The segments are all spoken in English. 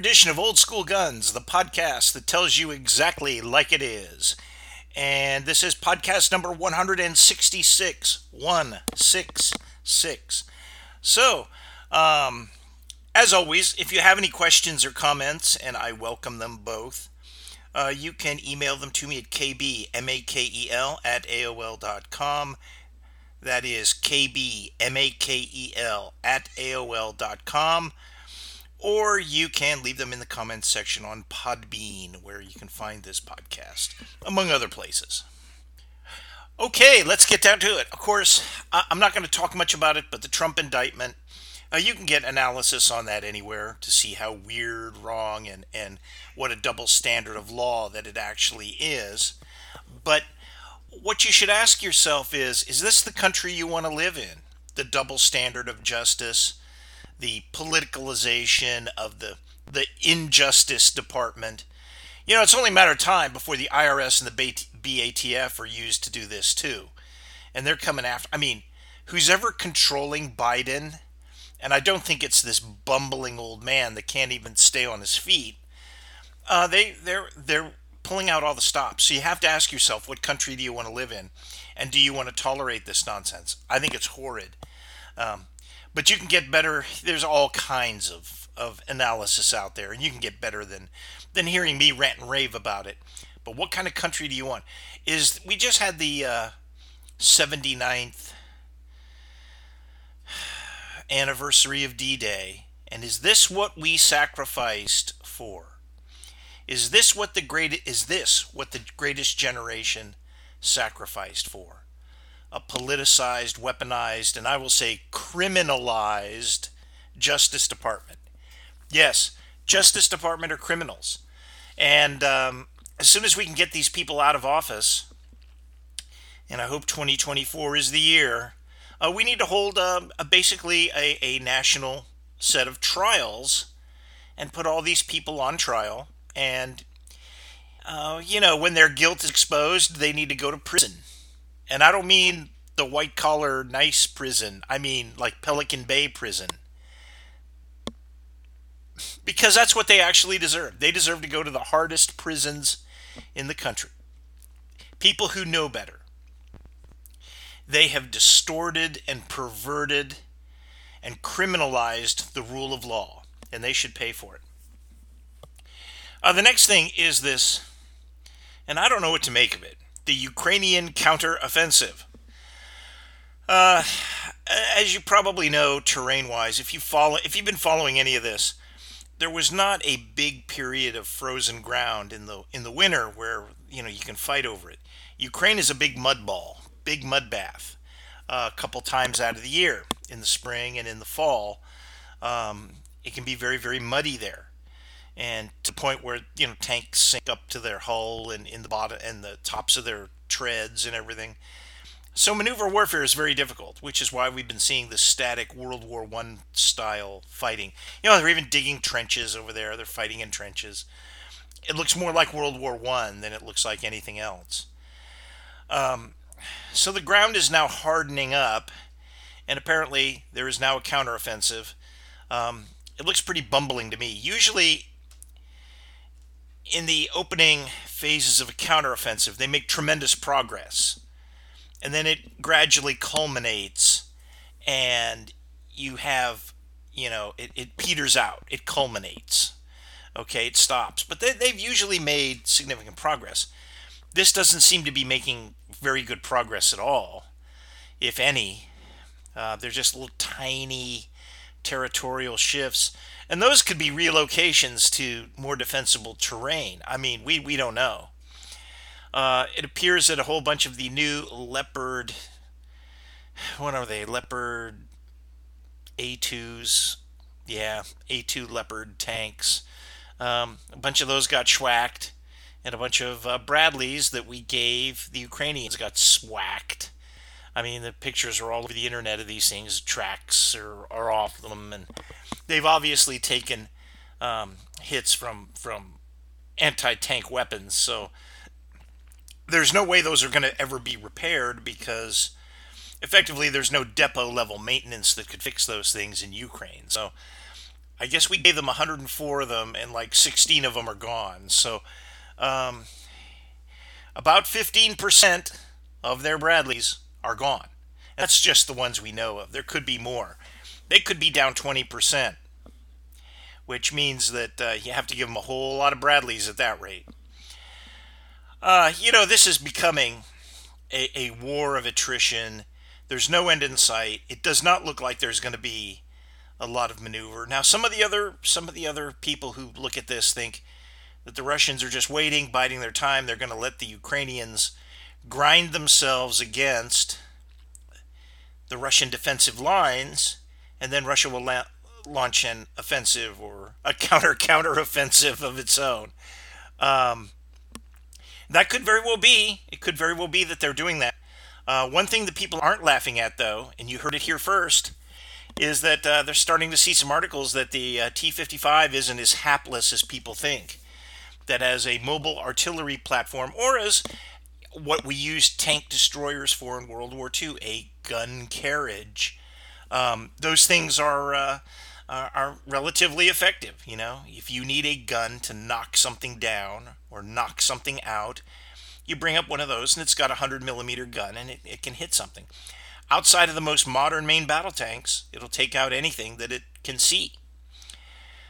edition of Old School Guns, the podcast that tells you exactly like it is. And this is podcast number 166. 166. So, um, as always, if you have any questions or comments, and I welcome them both, uh, you can email them to me at kbmakel at aol.com. That is kbmakel at aol.com or you can leave them in the comments section on Podbean, where you can find this podcast, among other places. Okay, let's get down to it. Of course, I'm not going to talk much about it, but the Trump indictment, uh, you can get analysis on that anywhere to see how weird, wrong, and, and what a double standard of law that it actually is. But what you should ask yourself is is this the country you want to live in? The double standard of justice? The politicalization of the the injustice department. You know, it's only a matter of time before the IRS and the BATF are used to do this too. And they're coming after I mean, who's ever controlling Biden, and I don't think it's this bumbling old man that can't even stay on his feet. Uh, they they're they're pulling out all the stops. So you have to ask yourself, what country do you want to live in, and do you want to tolerate this nonsense? I think it's horrid. Um, but you can get better. There's all kinds of, of analysis out there, and you can get better than than hearing me rant and rave about it. But what kind of country do you want? Is we just had the uh, 79th anniversary of D-Day, and is this what we sacrificed for? Is this what the great is this what the greatest generation sacrificed for? A politicized, weaponized, and I will say criminalized Justice Department. Yes, Justice Department are criminals. And um, as soon as we can get these people out of office, and I hope 2024 is the year, uh, we need to hold uh, a, basically a, a national set of trials and put all these people on trial. And, uh, you know, when their guilt is exposed, they need to go to prison. And I don't mean the white collar nice prison. I mean like Pelican Bay prison. Because that's what they actually deserve. They deserve to go to the hardest prisons in the country. People who know better. They have distorted and perverted and criminalized the rule of law, and they should pay for it. Uh, the next thing is this, and I don't know what to make of it the Ukrainian counteroffensive. Uh, as you probably know, terrain-wise, if you follow, if you've been following any of this, there was not a big period of frozen ground in the in the winter where you know you can fight over it. Ukraine is a big mud ball, big mud bath, uh, a couple times out of the year in the spring and in the fall. Um, it can be very very muddy there and to the point where you know tanks sink up to their hull and in the bottom and the tops of their treads and everything. So maneuver warfare is very difficult, which is why we've been seeing the static World War One style fighting. You know, they're even digging trenches over there. They're fighting in trenches. It looks more like World War One than it looks like anything else. Um, so the ground is now hardening up, and apparently there is now a counteroffensive. Um, it looks pretty bumbling to me. Usually, in the opening phases of a counteroffensive, they make tremendous progress. And then it gradually culminates, and you have, you know, it, it peters out, it culminates. Okay, it stops. But they, they've usually made significant progress. This doesn't seem to be making very good progress at all, if any. Uh, they're just little tiny territorial shifts and those could be relocations to more defensible terrain. I mean, we, we don't know. Uh, it appears that a whole bunch of the new Leopard, what are they? Leopard A2s. Yeah, A2 Leopard tanks. Um, a bunch of those got schwacked, and a bunch of uh, Bradleys that we gave the Ukrainians got swacked. I mean, the pictures are all over the internet of these things. Tracks are, are off them, and they've obviously taken um, hits from from anti-tank weapons. So there's no way those are going to ever be repaired because effectively there's no depot level maintenance that could fix those things in Ukraine. So I guess we gave them 104 of them, and like 16 of them are gone. So, um, about 15% of their Bradleys are gone. That's just the ones we know of. There could be more. They could be down 20%, which means that uh, you have to give them a whole lot of Bradleys at that rate. Uh, you know, this is becoming a, a war of attrition. There's no end in sight. It does not look like there's going to be a lot of maneuver. Now, some of the other some of the other people who look at this think that the Russians are just waiting, biding their time. They're going to let the Ukrainians grind themselves against the Russian defensive lines, and then Russia will la- launch an offensive or a counter counter offensive of its own. Um, that could very well be. It could very well be that they're doing that. Uh, one thing that people aren't laughing at, though, and you heard it here first, is that uh, they're starting to see some articles that the uh, T 55 isn't as hapless as people think. That as a mobile artillery platform, or as what we used tank destroyers for in World War II, a gun carriage, um, those things are, uh, are relatively effective. You know, if you need a gun to knock something down or knock something out, you bring up one of those and it's got a 100 millimeter gun and it, it can hit something. Outside of the most modern main battle tanks, it'll take out anything that it can see.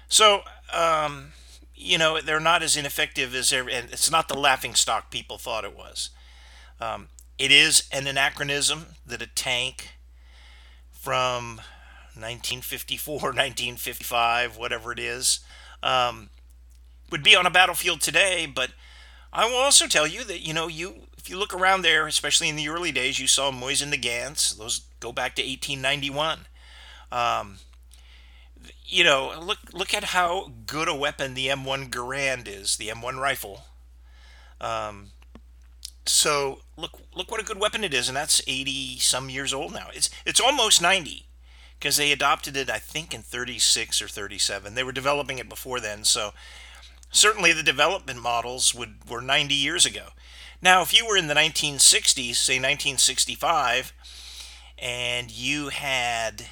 So, um, you know, they're not as ineffective as every, and it's not the laughing stock people thought it was. Um, it is an anachronism that a tank from 1954, 1955, whatever it is, um, would be on a battlefield today. But I will also tell you that, you know, you if you look around there, especially in the early days, you saw Mosin-Nagants. Those go back to 1891. Um, you know, look look at how good a weapon the M1 Garand is, the M1 rifle. Um, so look look what a good weapon it is, and that's 80 some years old now. It's it's almost 90 because they adopted it, I think, in 36 or 37. They were developing it before then, so certainly the development models would were 90 years ago. Now, if you were in the 1960s, say 1965, and you had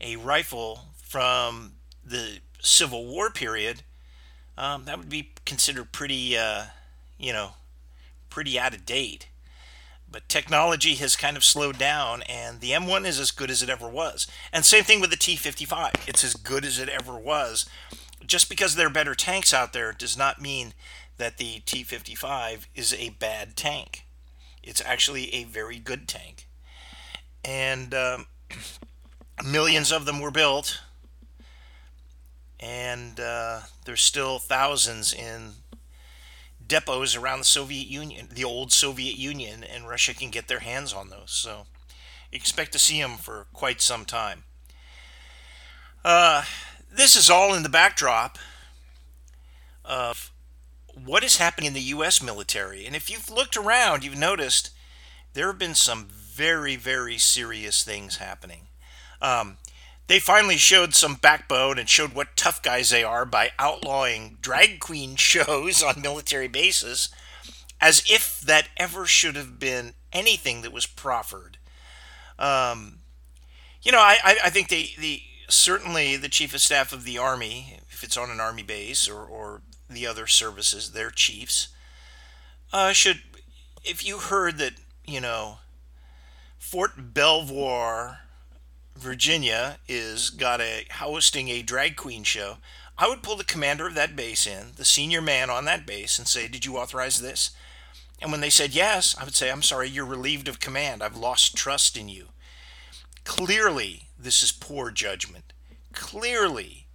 a rifle from the Civil War period, um, that would be considered pretty, uh, you know, pretty out of date. But technology has kind of slowed down, and the M1 is as good as it ever was. And same thing with the T 55. It's as good as it ever was. Just because there are better tanks out there does not mean that the T 55 is a bad tank. It's actually a very good tank. And um, millions of them were built, and uh, there's still thousands in depots around the Soviet Union, the old Soviet Union, and Russia can get their hands on those. So expect to see them for quite some time. Uh, this is all in the backdrop of what is happening in the U.S. military. And if you've looked around, you've noticed there have been some very, very serious things happening. Um, they finally showed some backbone and showed what tough guys they are by outlawing drag queen shows on military bases, as if that ever should have been anything that was proffered. Um, you know, I, I think they, the certainly the chief of staff of the army, if it's on an army base or, or the other services, their chiefs, uh, should, if you heard that, you know, Fort Belvoir, Virginia, is got a hosting a drag queen show, I would pull the commander of that base in, the senior man on that base, and say, "Did you authorize this?" And when they said yes, I would say, "I'm sorry, you're relieved of command. I've lost trust in you." Clearly, this is poor judgment. Clearly,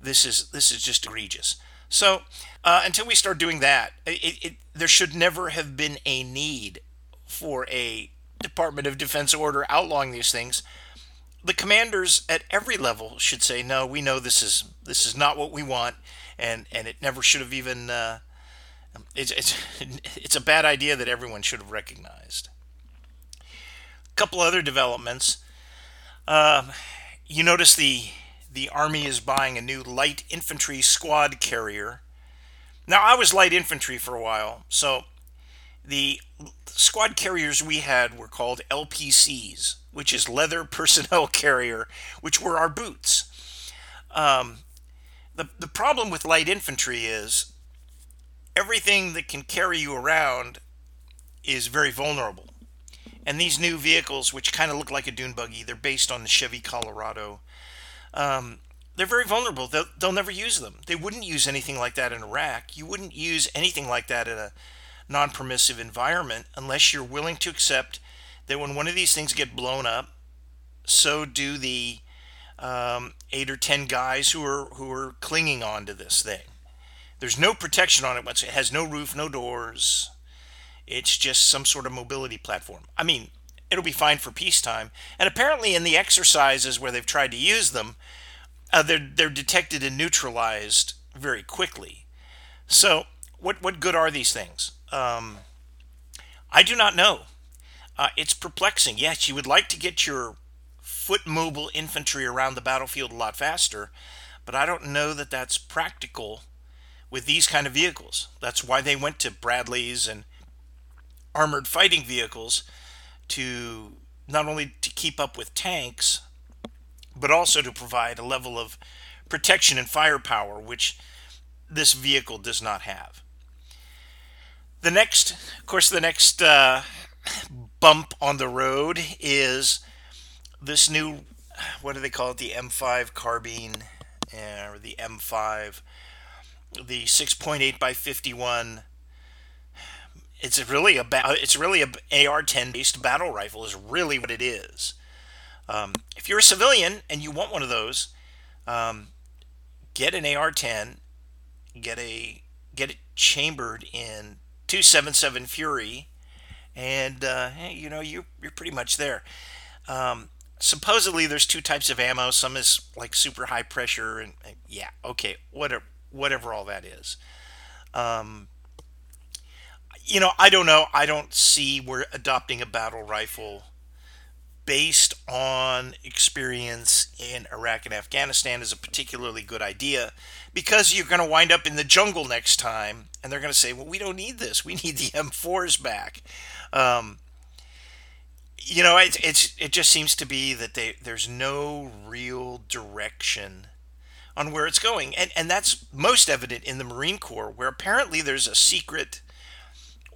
this is this is just egregious. So uh, until we start doing that, it, it, there should never have been a need for a Department of Defense order outlawing these things. The commanders at every level should say, "No, we know this is this is not what we want, and and it never should have even. Uh, it's it's it's a bad idea that everyone should have recognized." A couple other developments. Uh, you notice the the Army is buying a new light infantry squad carrier. Now, I was light infantry for a while, so the squad carriers we had were called LPCs, which is leather personnel carrier, which were our boots. Um, the, the problem with light infantry is everything that can carry you around is very vulnerable. And these new vehicles, which kind of look like a dune buggy, they're based on the Chevy Colorado. Um, they're very vulnerable. They'll, they'll never use them. They wouldn't use anything like that in Iraq. You wouldn't use anything like that in a non permissive environment unless you're willing to accept that when one of these things get blown up, so do the um, eight or ten guys who are who are clinging on to this thing. There's no protection on it. Once. It has no roof, no doors. It's just some sort of mobility platform. I mean, it'll be fine for peacetime. And apparently, in the exercises where they've tried to use them, uh, they're they're detected and neutralized very quickly. So, what what good are these things? Um, I do not know. Uh, it's perplexing. Yes, you would like to get your foot mobile infantry around the battlefield a lot faster, but I don't know that that's practical with these kind of vehicles. That's why they went to Bradleys and armored fighting vehicles to not only to keep up with tanks, but also to provide a level of protection and firepower which this vehicle does not have. The next, of course, the next uh, bump on the road is this new, what do they call it? The M5 carbine, uh, or the M5, the 6.8 by 51. It's really a ba- it's really a AR-10 based battle rifle is really what it is. Um, if you're a civilian and you want one of those, um, get an AR-10, get a get it chambered in 277 Fury, and uh, hey, you know you you're pretty much there. Um, supposedly there's two types of ammo. Some is like super high pressure, and, and yeah, okay, whatever whatever all that is. Um, you know, I don't know. I don't see we're adopting a battle rifle based on experience in Iraq and Afghanistan is a particularly good idea because you're going to wind up in the jungle next time and they're going to say, well, we don't need this. We need the M4s back. Um, you know, it, it's, it just seems to be that they, there's no real direction on where it's going. And, and that's most evident in the Marine Corps, where apparently there's a secret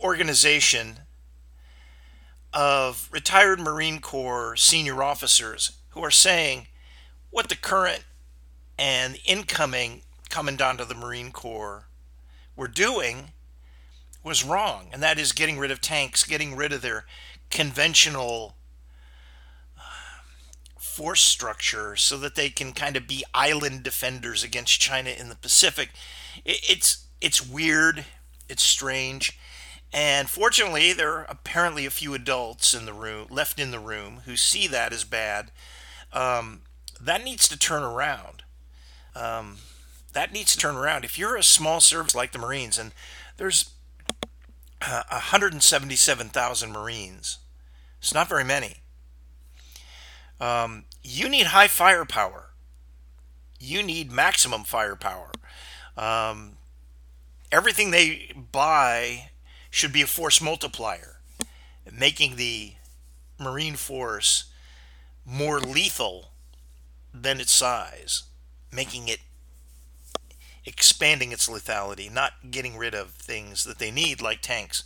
organization of retired Marine Corps senior officers who are saying what the current and incoming commandant of the Marine Corps were doing was wrong, and that is getting rid of tanks, getting rid of their conventional uh, force structure so that they can kind of be island defenders against China in the Pacific. It's it's weird, it's strange, and fortunately, there are apparently a few adults in the room left in the room who see that as bad. Um, that needs to turn around. Um, that needs to turn around. If you're a small service like the Marines, and there's uh, 177,000 Marines, it's not very many. Um, you need high firepower. You need maximum firepower. Um, everything they buy should be a force multiplier, making the Marine Force more lethal than its size, making it expanding its lethality, not getting rid of things that they need like tanks.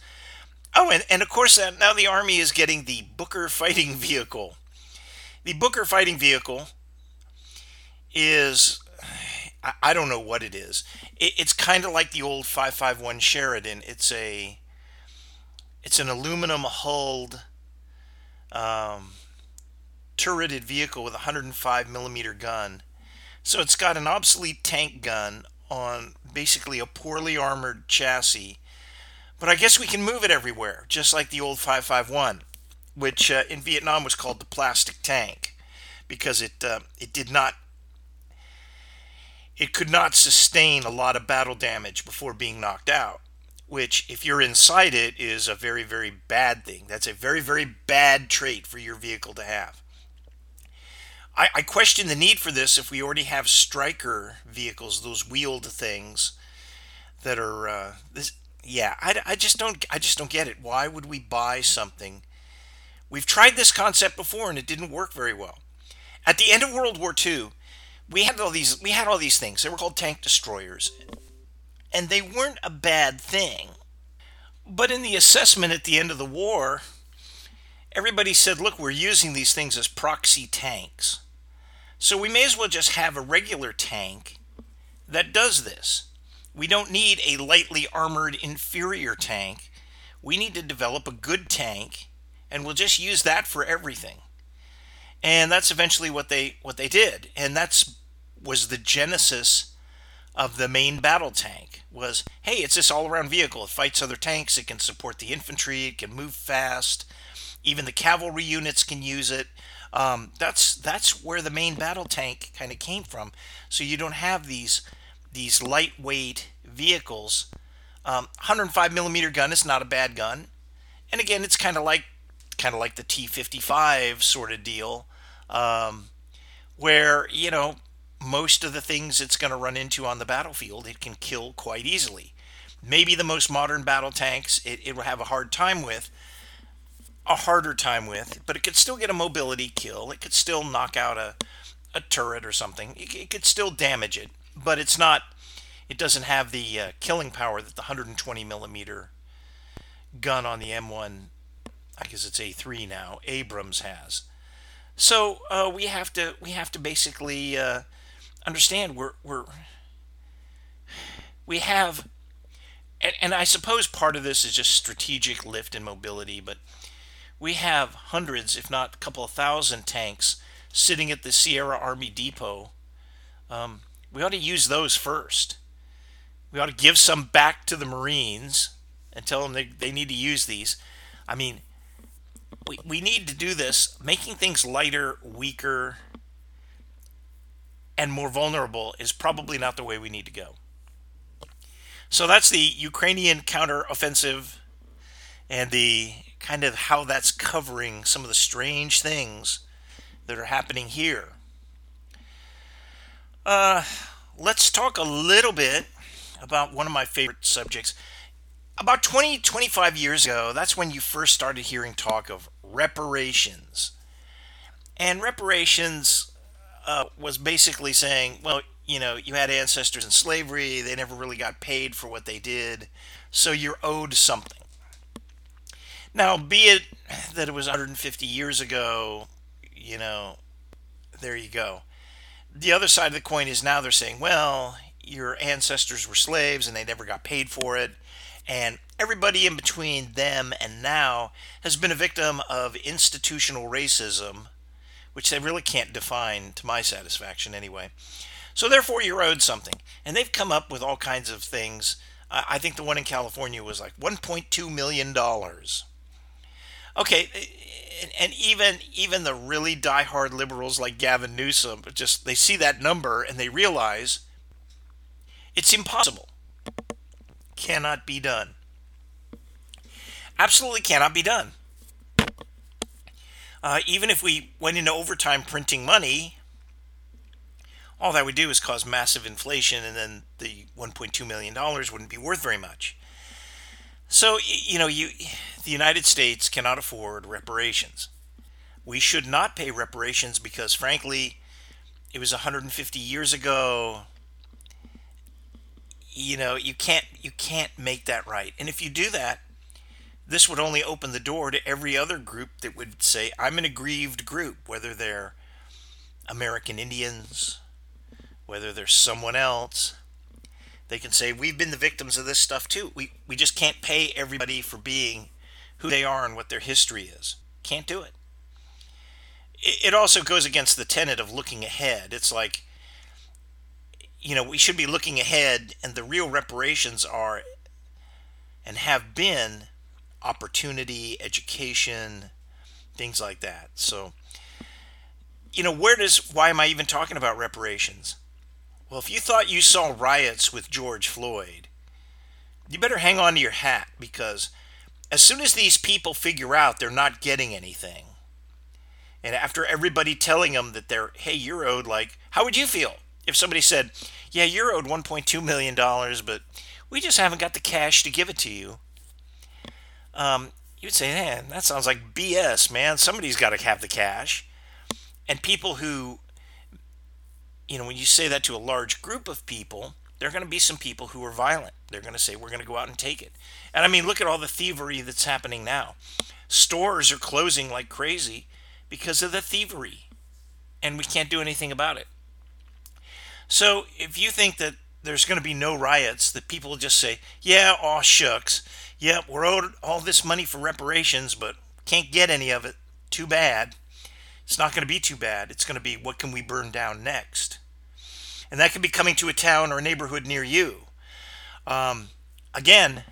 Oh, and, and of course, uh, now the Army is getting the Booker fighting vehicle. The Booker fighting vehicle is, I, I don't know what it is. It, it's kind of like the old 551 Sheridan. It's a it's an aluminum hulled um, turreted vehicle with a 105 millimeter gun. So it's got an obsolete tank gun on basically a poorly armored chassis. But I guess we can move it everywhere, just like the old 551, which uh, in Vietnam was called the plastic tank because it uh, it did not it could not sustain a lot of battle damage before being knocked out which, if you're inside it, is a very, very bad thing. That's a very, very bad trait for your vehicle to have. I, I question the need for this if we already have Stryker vehicles, those wheeled things that are uh, this. Yeah, I, I just don't I just don't get it. Why would we buy something? We've tried this concept before and it didn't work very well. At the end of World War II, we had all these we had all these things. They were called tank destroyers. And they weren't a bad thing. But in the assessment at the end of the war, everybody said, look, we're using these things as proxy tanks. So we may as well just have a regular tank that does this. We don't need a lightly armored inferior tank. We need to develop a good tank and we'll just use that for everything. And that's eventually what they what they did. And that's was the genesis of the main battle tank was hey it's this all-around vehicle. It fights other tanks. It can support the infantry. It can move fast. Even the cavalry units can use it. Um, that's that's where the main battle tank kind of came from. So you don't have these these lightweight vehicles. Um, 105 millimeter gun is not a bad gun. And again it's kind of like kind of like the t55 sort of deal um, where you know most of the things it's going to run into on the battlefield, it can kill quite easily. Maybe the most modern battle tanks it, it will have a hard time with, a harder time with, but it could still get a mobility kill. It could still knock out a, a turret or something. It, it could still damage it, but it's not. It doesn't have the uh, killing power that the 120 millimeter gun on the M1, I guess it's A3 now, Abrams has. So uh, we have to we have to basically uh, understand we're we're we have and, and I suppose part of this is just strategic lift and mobility, but we have hundreds, if not a couple of thousand tanks sitting at the Sierra Army Depot. Um, we ought to use those first. We ought to give some back to the Marines and tell them they, they need to use these. I mean, we, we need to do this, making things lighter, weaker, and more vulnerable is probably not the way we need to go. So that's the Ukrainian counteroffensive and the kind of how that's covering some of the strange things that are happening here. Uh, let's talk a little bit about one of my favorite subjects. About 20, 25 years ago, that's when you first started hearing talk of reparations. And reparations uh, was basically saying, well, you know, you had ancestors in slavery, they never really got paid for what they did, so you're owed something. Now, be it that it was 150 years ago, you know, there you go. The other side of the coin is now they're saying, well, your ancestors were slaves and they never got paid for it. And everybody in between them and now has been a victim of institutional racism which they really can't define to my satisfaction anyway. So therefore, you're owed something, and they've come up with all kinds of things. I think the one in California was like 1.2 million dollars. Okay, and even even the really diehard liberals like Gavin Newsom just they see that number and they realize it's impossible. Cannot be done. Absolutely cannot be done. Uh, even if we went into overtime printing money, all that would do is cause massive inflation, and then the 1.2 million dollars wouldn't be worth very much. So you know, you the United States cannot afford reparations. We should not pay reparations because, frankly, it was 150 years ago. You know, you can't you can't make that right, and if you do that, this would only open the door to every other group that would say, I'm an aggrieved group, whether they're American Indians, whether they're someone else. They can say, We've been the victims of this stuff too. We, we just can't pay everybody for being who they are and what their history is. Can't do it. It also goes against the tenet of looking ahead. It's like, you know, we should be looking ahead, and the real reparations are and have been opportunity, education, things like that. So, you know, where does, why am I even talking about reparations? Well, if you thought you saw riots with George Floyd, you better hang on to your hat because as soon as these people figure out they're not getting anything, and after everybody telling them that they're, hey, you're owed, like, how would you feel if somebody said, yeah, you're owed $1.2 million, but we just haven't got the cash to give it to you? Um, you'd say, man, that sounds like BS, man. Somebody's got to have the cash. And people who, you know, when you say that to a large group of people, there are going to be some people who are violent. They're going to say, we're going to go out and take it. And I mean, look at all the thievery that's happening now. Stores are closing like crazy because of the thievery, and we can't do anything about it. So if you think that there's going to be no riots, that people just say, yeah, aw shucks. Yeah, we're owed all this money for reparations, but can't get any of it. Too bad. It's not going to be too bad. It's going to be what can we burn down next? And that could be coming to a town or a neighborhood near you. Um, again,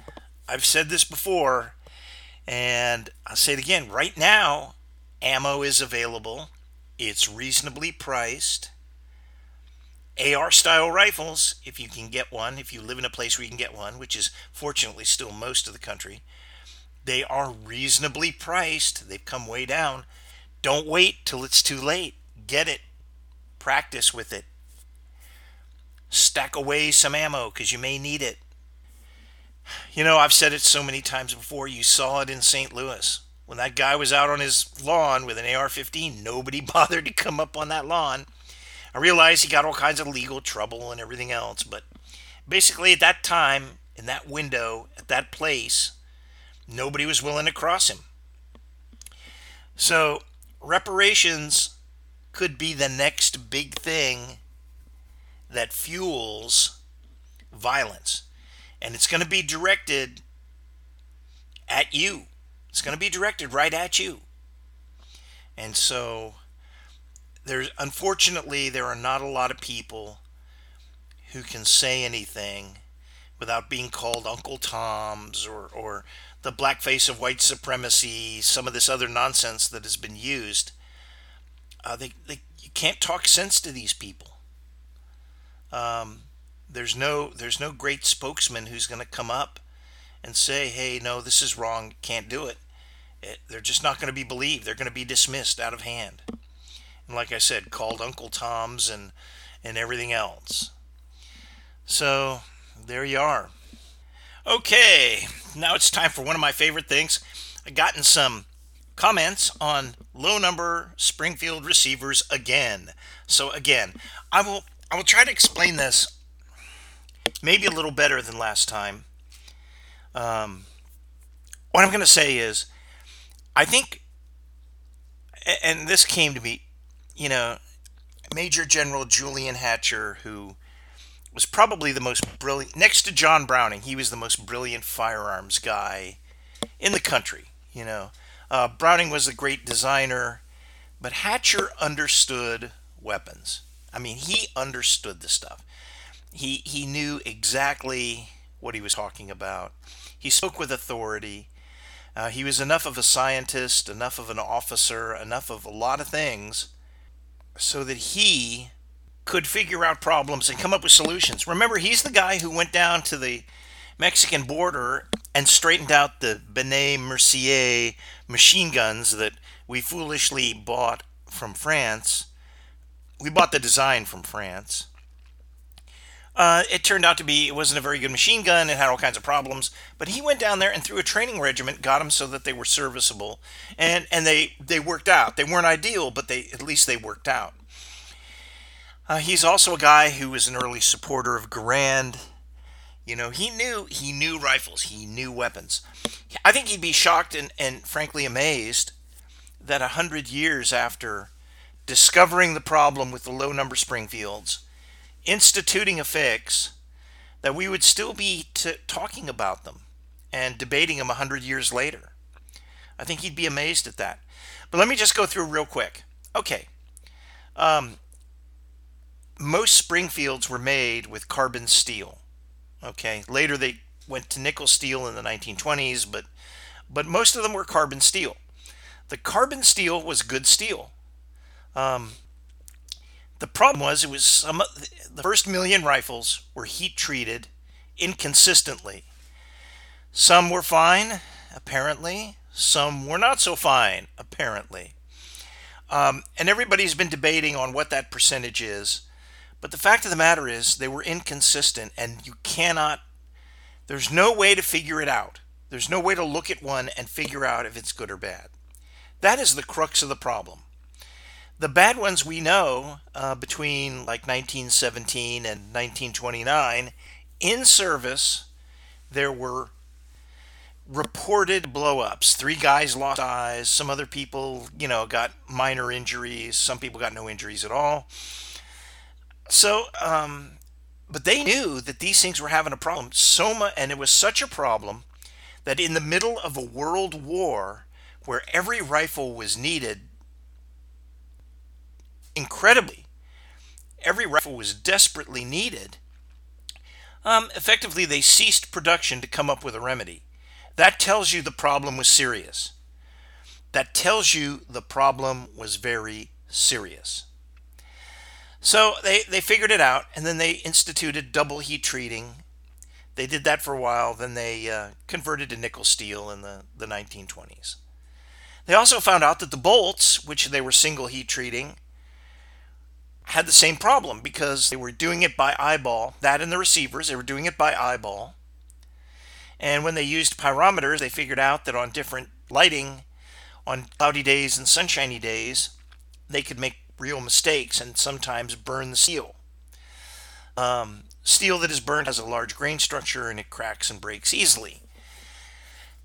I've said this before, and I'll say it again. Right now, ammo is available, it's reasonably priced. AR style rifles, if you can get one, if you live in a place where you can get one, which is fortunately still most of the country, they are reasonably priced. They've come way down. Don't wait till it's too late. Get it. Practice with it. Stack away some ammo because you may need it. You know, I've said it so many times before. You saw it in St. Louis. When that guy was out on his lawn with an AR 15, nobody bothered to come up on that lawn I realize he got all kinds of legal trouble and everything else, but basically at that time, in that window, at that place, nobody was willing to cross him. So reparations could be the next big thing that fuels violence. And it's going to be directed at you. It's going to be directed right at you. And so there's unfortunately there are not a lot of people who can say anything without being called Uncle Tom's or, or the blackface of white supremacy, some of this other nonsense that has been used. Uh, they, they, you can't talk sense to these people. Um, there's no there's no great spokesman who's going to come up and say, "Hey, no, this is wrong. Can't do it." it they're just not going to be believed. They're going to be dismissed out of hand and like I said, called Uncle Tom's and and everything else. So there you are. Okay, now it's time for one of my favorite things. I've gotten some comments on low number Springfield receivers again. So again, I will I will try to explain this maybe a little better than last time. Um, what I'm going to say is, I think, and this came to me you know, Major General Julian Hatcher, who was probably the most brilliant, next to John Browning, he was the most brilliant firearms guy in the country. You know, uh, Browning was a great designer, but Hatcher understood weapons. I mean, he understood the stuff. He he knew exactly what he was talking about. He spoke with authority. Uh, he was enough of a scientist, enough of an officer, enough of a lot of things so that he could figure out problems and come up with solutions. Remember, he's the guy who went down to the Mexican border and straightened out the Benet-Mercie machine guns that we foolishly bought from France. We bought the design from France. Uh, it turned out to be it wasn't a very good machine gun. It had all kinds of problems. But he went down there and through a training regiment got them so that they were serviceable, and and they they worked out. They weren't ideal, but they at least they worked out. Uh, he's also a guy who was an early supporter of Garand. You know, he knew he knew rifles, he knew weapons. I think he'd be shocked and, and frankly amazed that a hundred years after discovering the problem with the low number Springfields instituting a fix, that we would still be t- talking about them and debating them 100 years later. I think he'd be amazed at that. But let me just go through real quick. Okay. Um, most Springfields were made with carbon steel. Okay. Later they went to nickel steel in the 1920s, but but most of them were carbon steel. The carbon steel was good steel. Um, the problem was it was some the first million rifles were heat treated inconsistently. Some were fine, apparently. Some were not so fine, apparently. Um, and everybody's been debating on what that percentage is. But the fact of the matter is, they were inconsistent, and you cannot, there's no way to figure it out. There's no way to look at one and figure out if it's good or bad. That is the crux of the problem. The bad ones we know uh, between like 1917 and 1929 in service, there were reported blowups. Three guys lost eyes. Some other people, you know, got minor injuries. Some people got no injuries at all. So, um, but they knew that these things were having a problem. So much, and it was such a problem that in the middle of a world war where every rifle was needed incredibly, every rifle was desperately needed. Um, effectively, they ceased production to come up with a remedy. That tells you the problem was serious. That tells you the problem was very serious. So they, they figured it out, and then they instituted double heat treating. They did that for a while, then they uh, converted to nickel steel in the, the 1920s. They also found out that the bolts, which they were single heat treating, had the same problem because they were doing it by eyeball. That and the receivers, they were doing it by eyeball. And when they used pyrometers, they figured out that on different lighting, on cloudy days and sunshiny days, they could make real mistakes and sometimes burn the steel. Um, steel that is burned has a large grain structure and it cracks and breaks easily.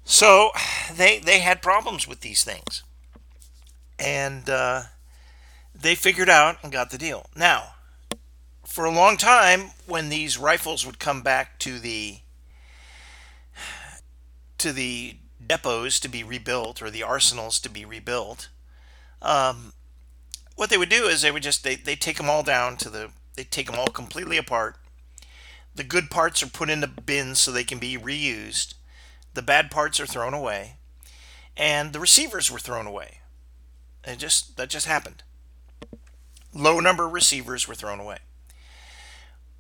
So they they had problems with these things, and uh, they figured out and got the deal. Now, for a long time, when these rifles would come back to the to the depots to be rebuilt or the arsenals to be rebuilt, um, what they would do is they would just they they take them all down to the they take them all completely apart. The good parts are put into bins so they can be reused. The bad parts are thrown away, and the receivers were thrown away. It just that just happened. Low number receivers were thrown away.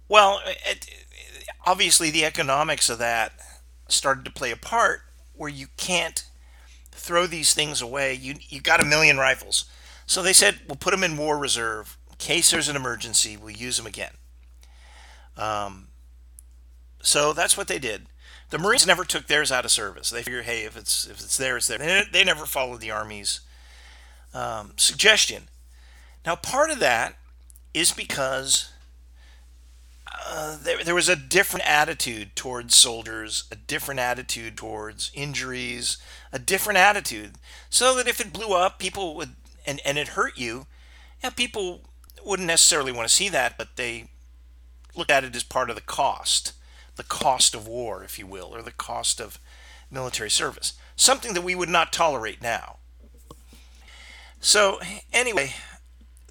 Well, it, obviously the economics of that started to play a part where you can't throw these things away. You you got a million rifles so they said, we'll put them in war reserve. In case there's an emergency, we'll use them again. Um, so that's what they did. The Marines never took theirs out of service. They figured, hey, if it's if it's there, it's there. They, they never followed the Army's um, suggestion. Now, part of that is because uh, there, there was a different attitude towards soldiers, a different attitude towards injuries, a different attitude. So that if it blew up, people would and and it hurt you, yeah, people wouldn't necessarily want to see that, but they look at it as part of the cost, the cost of war, if you will, or the cost of military service, something that we would not tolerate now. So anyway,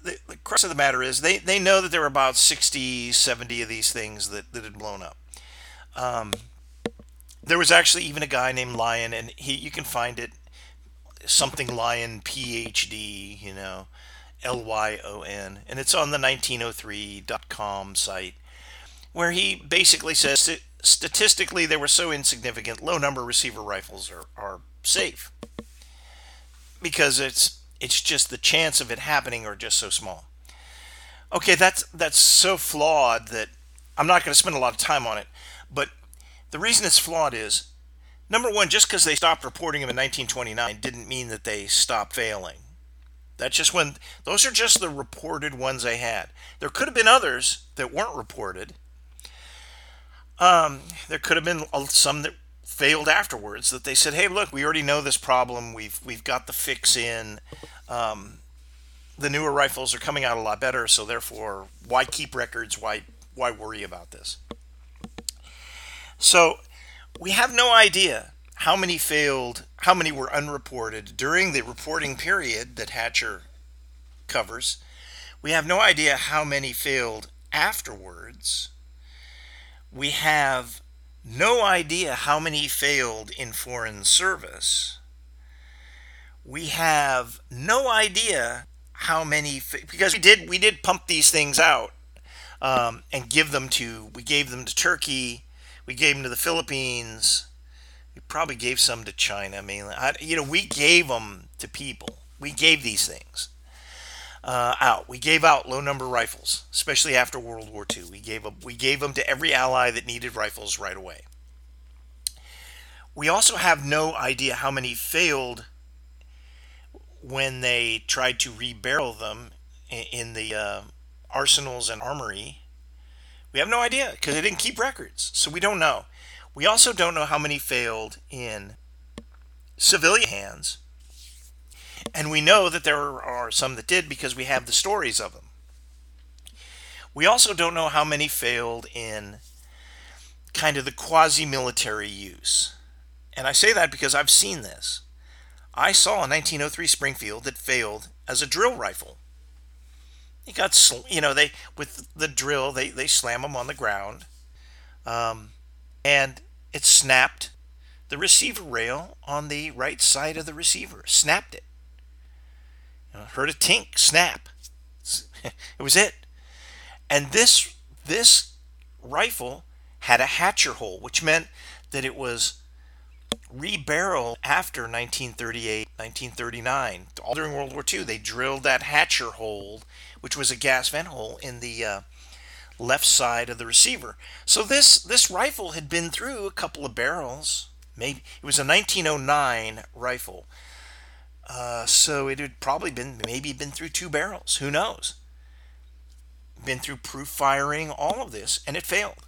the, the crux of the matter is they, they know that there were about 60, 70 of these things that, that had blown up. Um, there was actually even a guy named Lyon, and he you can find it something Lyon PhD, you know, L Y O N, and it's on the 1903.com site, where he basically says statistically they were so insignificant, low number receiver rifles are, are safe because it's it's just the chance of it happening are just so small. Okay, that's that's so flawed that I'm not going to spend a lot of time on it, but the reason it's flawed is Number one, just because they stopped reporting them in 1929 didn't mean that they stopped failing. That's just when, those are just the reported ones they had. There could have been others that weren't reported. Um, there could have been some that failed afterwards that they said, hey, look, we already know this problem. We've, we've got the fix in. Um, the newer rifles are coming out a lot better, so therefore, why keep records? Why, why worry about this? So, we have no idea how many failed, how many were unreported during the reporting period that Hatcher covers. We have no idea how many failed afterwards. We have no idea how many failed in foreign service. We have no idea how many because we did we did pump these things out um, and give them to we gave them to Turkey we gave them to the Philippines. We probably gave some to China mainly. I, you know, we gave them to people. We gave these things uh, out. We gave out low number rifles, especially after World War II. We gave them, we gave them to every ally that needed rifles right away. We also have no idea how many failed when they tried to rebarrel them in the uh, arsenals and armory, we have no idea because they didn't keep records. So we don't know. We also don't know how many failed in civilian hands. And we know that there are some that did because we have the stories of them. We also don't know how many failed in kind of the quasi military use. And I say that because I've seen this. I saw a 1903 Springfield that failed as a drill rifle. It got, sl- you know, they with the drill they they slam them on the ground, um, and it snapped the receiver rail on the right side of the receiver. Snapped it. You know, heard a tink, snap. it was it. And this this rifle had a hatcher hole, which meant that it was rebarreled after 1938, 1939. All during World War II, they drilled that hatcher hole, which was a gas vent hole in the uh, left side of the receiver. So this this rifle had been through a couple of barrels. Maybe it was a 1909 rifle. Uh, so it had probably been maybe been through two barrels. Who knows? Been through proof firing, all of this, and it failed.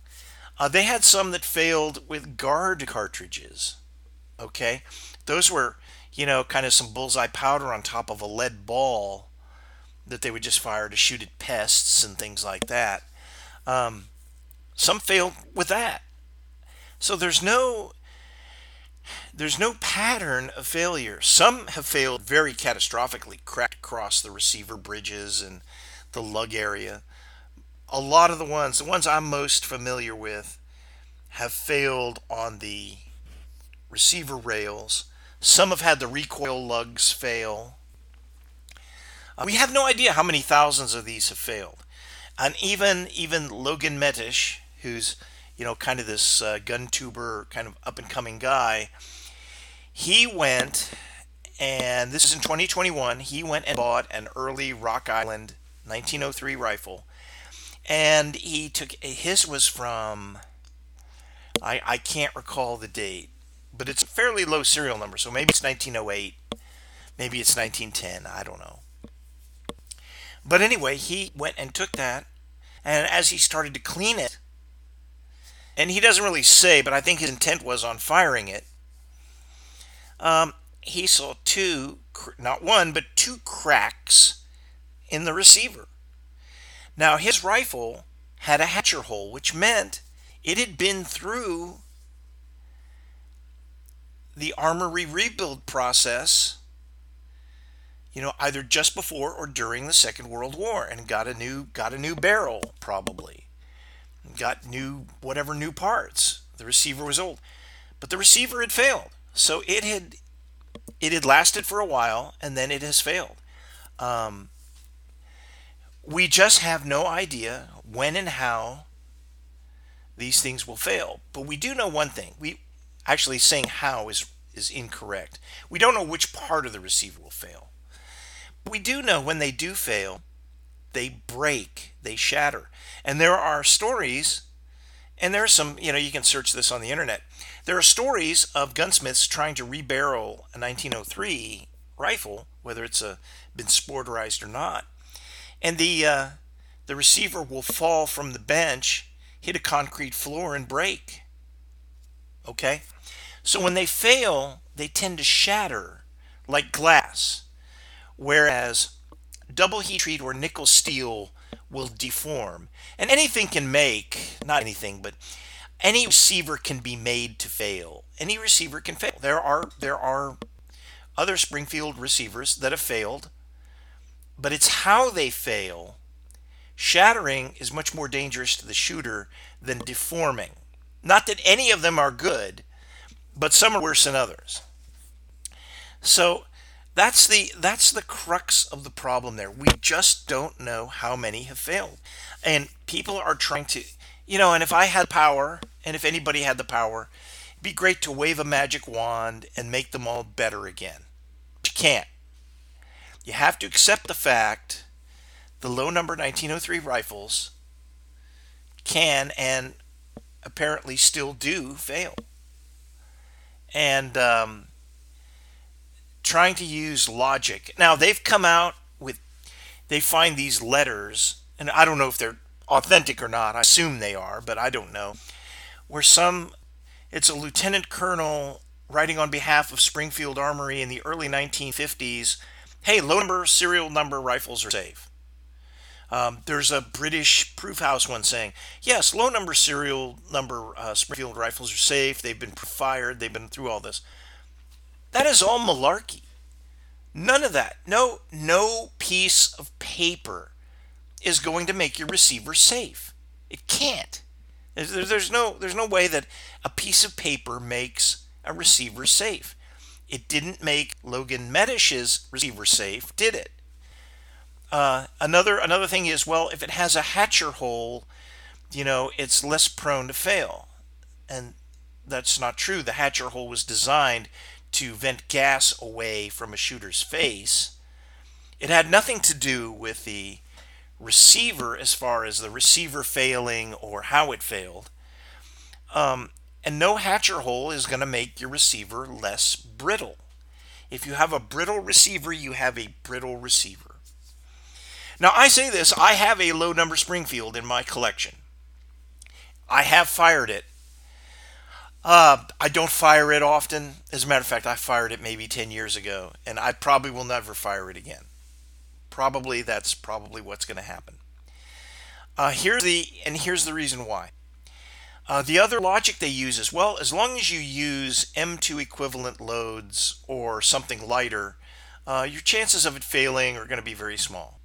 Uh, they had some that failed with guard cartridges. Okay, those were you know kind of some bullseye powder on top of a lead ball that they would just fire to shoot at pests and things like that. Um, some failed with that. So there's no there's no pattern of failure. Some have failed very catastrophically, cracked across the receiver bridges and the lug area. A lot of the ones, the ones I'm most familiar with, have failed on the receiver rails. Some have had the recoil lugs fail. Uh, we have no idea how many thousands of these have failed. And even even Logan Metesh, who's you know kind of this uh, gun tuber kind of up and coming guy, he went and this is in 2021. He went and bought an early Rock Island 1903 rifle, and he took his was from I I can't recall the date, but it's a fairly low serial number, so maybe it's 1908, maybe it's 1910, I don't know. But anyway, he went and took that, and as he started to clean it, and he doesn't really say, but I think his intent was on firing it, um, he saw two, not one, but two cracks in the receiver. Now, his rifle had a hatcher hole, which meant it had been through the armory rebuild process, you know, either just before or during the Second World War, and got a new got a new barrel probably, got new whatever new parts. The receiver was old, but the receiver had failed, so it had it had lasted for a while, and then it has failed. Um, we just have no idea when and how these things will fail. But we do know one thing. We actually saying how is is incorrect. We don't know which part of the receiver will fail. We do know when they do fail, they break, they shatter. And there are stories, and there are some, you know, you can search this on the internet. There are stories of gunsmiths trying to rebarrel a 1903 rifle, whether it's a, been sporterized or not. And the, uh, the receiver will fall from the bench, hit a concrete floor, and break. Okay? So when they fail, they tend to shatter like glass, whereas double heat treat or nickel steel will deform. And anything can make, not anything, but any receiver can be made to fail. Any receiver can fail. There are there are other Springfield receivers that have failed, but it's how they fail. Shattering is much more dangerous to the shooter than deforming. Not that any of them are good, but some are worse than others. So that's the that's the crux of the problem there. We just don't know how many have failed. And people are trying to you know, and if I had power and if anybody had the power, it'd be great to wave a magic wand and make them all better again. But you can't. You have to accept the fact the low number 1903 rifles can and apparently still do fail and um, trying to use logic. Now they've come out with they find these letters, and I don't know if they're authentic or not. I assume they are, but I don't know. Where some it's a lieutenant colonel writing on behalf of Springfield Armory in the early 1950s. Hey, low number serial number rifles are safe. Um, there's a British proof house one saying, yes, low number serial number uh, Springfield rifles are safe. They've been fired. They've been through all this. That is all malarkey. None of that. No, no piece of paper is going to make your receiver safe. It can't. There's, there's no there's no way that a piece of paper makes a receiver safe. It didn't make Logan Metesh's receiver safe, did it? Uh, another another thing is well, if it has a hatcher hole, you know, it's less prone to fail, and that's not true. The hatcher hole was designed to vent gas away from a shooter's face. It had nothing to do with the receiver as far as the receiver failing or how it failed. Um, and no hatcher hole is going to make your receiver less brittle. If you have a brittle receiver, you have a brittle receiver. Now, I say this I have a low number Springfield in my collection. I have fired it. Uh, I don't fire it often. As a matter of fact, I fired it maybe 10 years ago, and I probably will never fire it again. Probably that's probably what's going to happen. Uh, here's the and here's the reason why. Uh, the other logic they use is well, as long as you use M2 equivalent loads or something lighter, uh, your chances of it failing are going to be very small.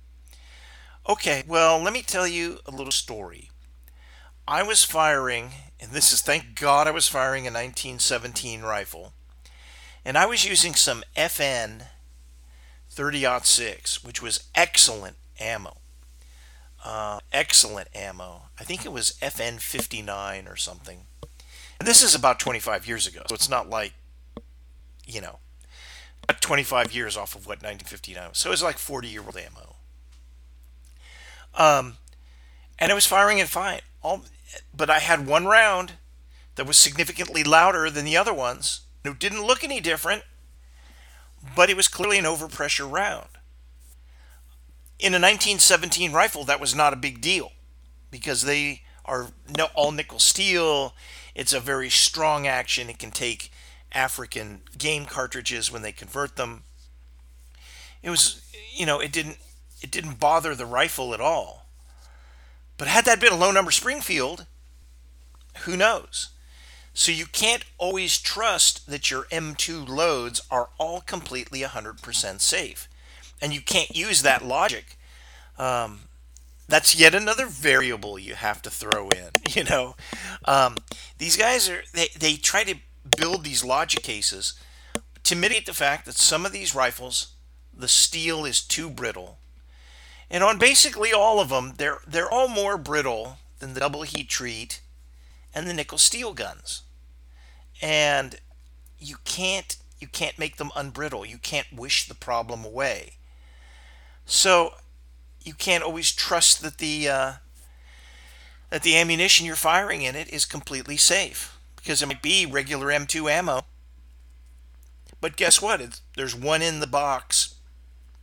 Okay, well, let me tell you a little story. I was firing, and this is thank God I was firing a 1917 rifle, and I was using some FN 30-06, which was excellent ammo. Uh, excellent ammo. I think it was FN 59 or something. And this is about 25 years ago, so it's not like, you know, 25 years off of what 1959 was. So it was like 40 year old ammo. Um, and it was firing it fine. All, but I had one round that was significantly louder than the other ones. It didn't look any different, but it was clearly an overpressure round. In a 1917 rifle, that was not a big deal because they are all nickel steel. It's a very strong action. It can take African game cartridges when they convert them. It was, you know, it didn't it didn't bother the rifle at all. But had that been a low number Springfield, who knows? So you can't always trust that your M2 loads are all completely 100% safe. And you can't use that logic. Um, that's yet another variable you have to throw in. You know, um, these guys are they, they try to build these logic cases to mitigate the fact that some of these rifles, the steel is too brittle, and on basically all of them, they're they're all more brittle than the double heat treat and the nickel steel guns. And you can't you can't make them unbrittle. You can't wish the problem away. So you can't always trust that the uh, that the ammunition you're firing in it is completely safe because it might be regular M2 ammo. But guess what? It's, there's one in the box.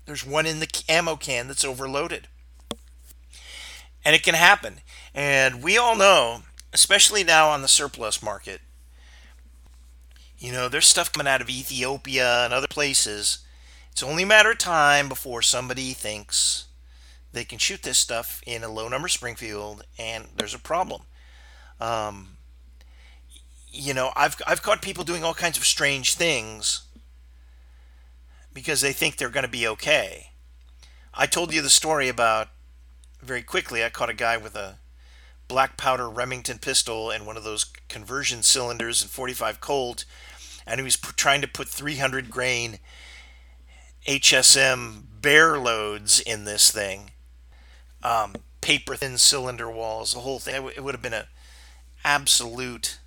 There's one in the ammo can that's overloaded. And it can happen. And we all know, especially now on the surplus market, you know, there's stuff coming out of Ethiopia and other places. It's only a matter of time before somebody thinks they can shoot this stuff in a low number Springfield, and there's a problem. Um, you know, I've I've caught people doing all kinds of strange things because they think they're going to be okay. I told you the story about very quickly. I caught a guy with a black powder Remington pistol and one of those conversion cylinders and 45 Colt, and he was trying to put 300 grain HSM bear loads in this thing um, paper thin cylinder walls, the whole thing. It would have been a absolute.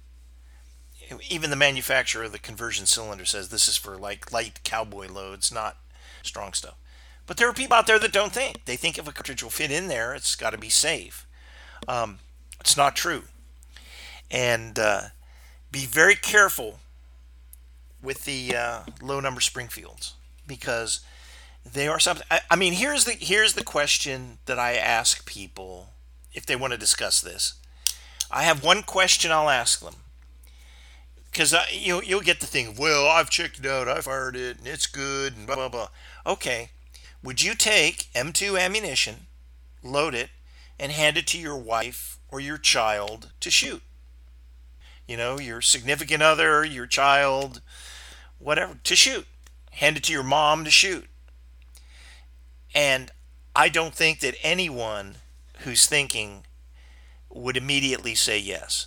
Even the manufacturer of the conversion cylinder says this is for like light cowboy loads, not strong stuff. But there are people out there that don't think. They think if a cartridge will fit in there, it's got to be safe. Um, it's not true. And uh, be very careful with the uh, low number Springfields. because they are something. I, I mean, here's the here's the question that I ask people if they want to discuss this. I have one question I'll ask them because you you'll get the thing of well I've checked it out I've fired it and it's good and blah blah blah. Okay, would you take M2 ammunition, load it, and hand it to your wife or your child to shoot? You know, your significant other, your child, whatever, to shoot. Hand it to your mom to shoot. And I don't think that anyone who's thinking would immediately say yes.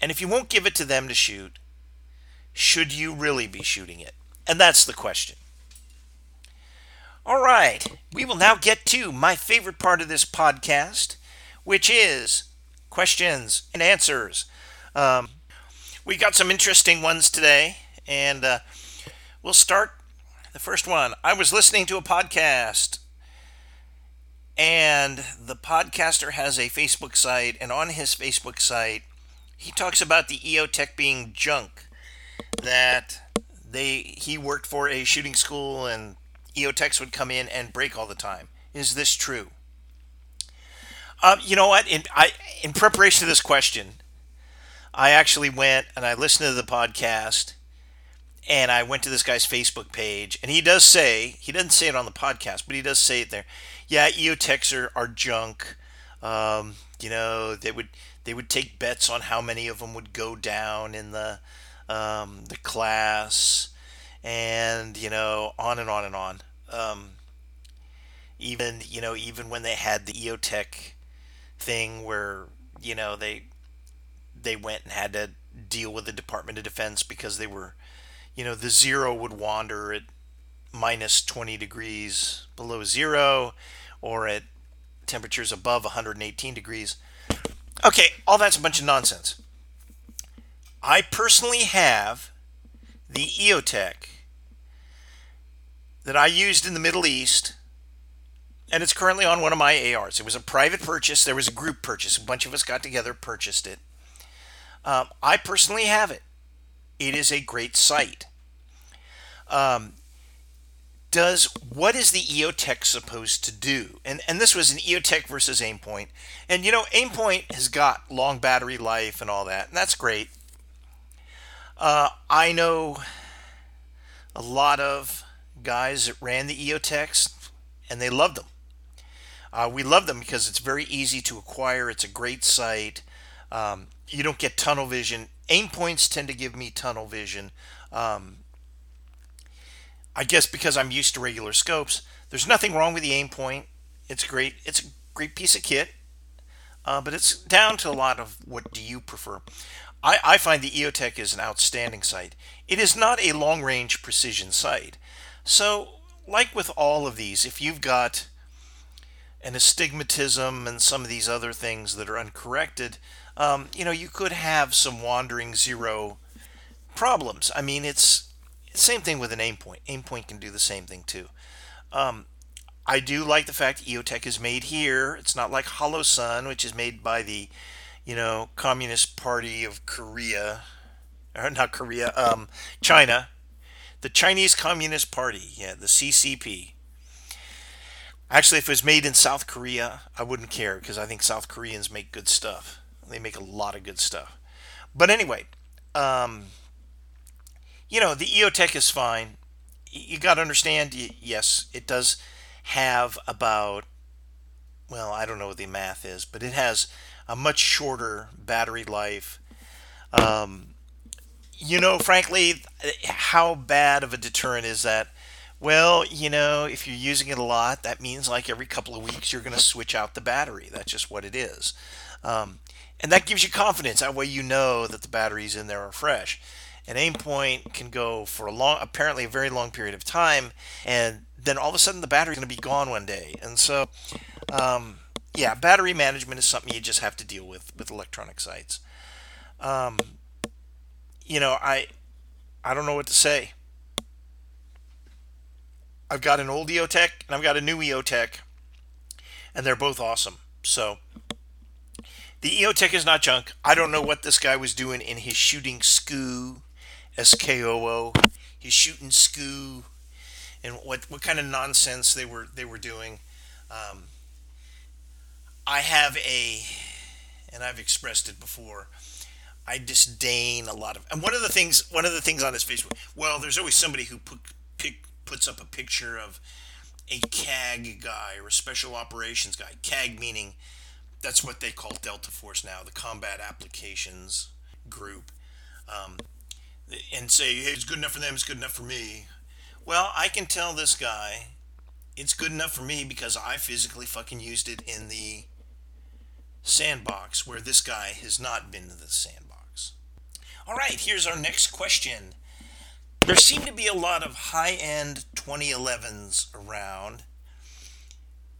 And if you won't give it to them to shoot, should you really be shooting it? And that's the question. All right, we will now get to my favorite part of this podcast, which is questions and answers. Um, we got some interesting ones today, and uh, we'll start the first one. I was listening to a podcast, and the podcaster has a Facebook site, and on his Facebook site, he talks about the EOTech being junk. That they he worked for a shooting school and EOTechs would come in and break all the time. Is this true? Um, you know what? In I in preparation to this question, I actually went and I listened to the podcast, and I went to this guy's Facebook page, and he does say he doesn't say it on the podcast, but he does say it there. Yeah, EOTechs are, are junk. Um, you know, they would they would take bets on how many of them would go down in the um, the class and you know on and on and on. Um, even you know even when they had the EOTech thing where you know they they went and had to deal with the Department of Defense because they were you know the zero would wander at minus 20 degrees below zero or at temperatures above 118 degrees. Okay, all that's a bunch of nonsense. I personally have the EOTech that I used in the Middle East, and it's currently on one of my ARs. It was a private purchase. There was a group purchase. A bunch of us got together, purchased it. Um, I personally have it. It is a great sight. Um, does what is the EOTech supposed to do? And and this was an EOTech versus Aimpoint. And you know, Aimpoint has got long battery life and all that, and that's great. Uh, I know a lot of guys that ran the EOTechs, and they loved them. Uh, we love them because it's very easy to acquire. It's a great sight. Um, you don't get tunnel vision. Aimpoints tend to give me tunnel vision. Um, I guess because I'm used to regular scopes. There's nothing wrong with the Aimpoint. It's great. It's a great piece of kit. Uh, but it's down to a lot of what do you prefer. I, I find the EOTech is an outstanding sight. It is not a long range precision sight. So, like with all of these, if you've got an astigmatism and some of these other things that are uncorrected, um, you know, you could have some wandering zero problems. I mean, it's same thing with an Aimpoint. Aim point can do the same thing too. Um, I do like the fact EOTech is made here. It's not like Holosun, which is made by the, you know, Communist Party of Korea, or not Korea, um, China, the Chinese Communist Party, yeah, the CCP. Actually, if it was made in South Korea, I wouldn't care because I think South Koreans make good stuff. They make a lot of good stuff. But anyway, um, you know, the EOTech is fine. You got to understand, yes, it does have about, well, I don't know what the math is, but it has a much shorter battery life. Um, you know, frankly, how bad of a deterrent is that? Well, you know, if you're using it a lot, that means like every couple of weeks you're going to switch out the battery. That's just what it is. Um, and that gives you confidence. That way you know that the batteries in there are fresh. An Aimpoint can go for a long, apparently a very long period of time, and then all of a sudden the battery's going to be gone one day. And so, um, yeah, battery management is something you just have to deal with with electronic sights. Um, you know, I I don't know what to say. I've got an old EOTech and I've got a new EOTech, and they're both awesome. So the EOTech is not junk. I don't know what this guy was doing in his shooting SKOO, S K O O. He's shooting SKOO, and what what kind of nonsense they were they were doing. Um, I have a, and I've expressed it before. I disdain a lot of, and one of the things, one of the things on this Facebook. Well, there's always somebody who put, pick, puts up a picture of a CAG guy or a special operations guy. CAG meaning that's what they call Delta Force now, the Combat Applications Group, um, and say hey, it's good enough for them, it's good enough for me. Well, I can tell this guy it's good enough for me because I physically fucking used it in the sandbox where this guy has not been to the sandbox. All right, here's our next question. There seem to be a lot of high end 2011s around.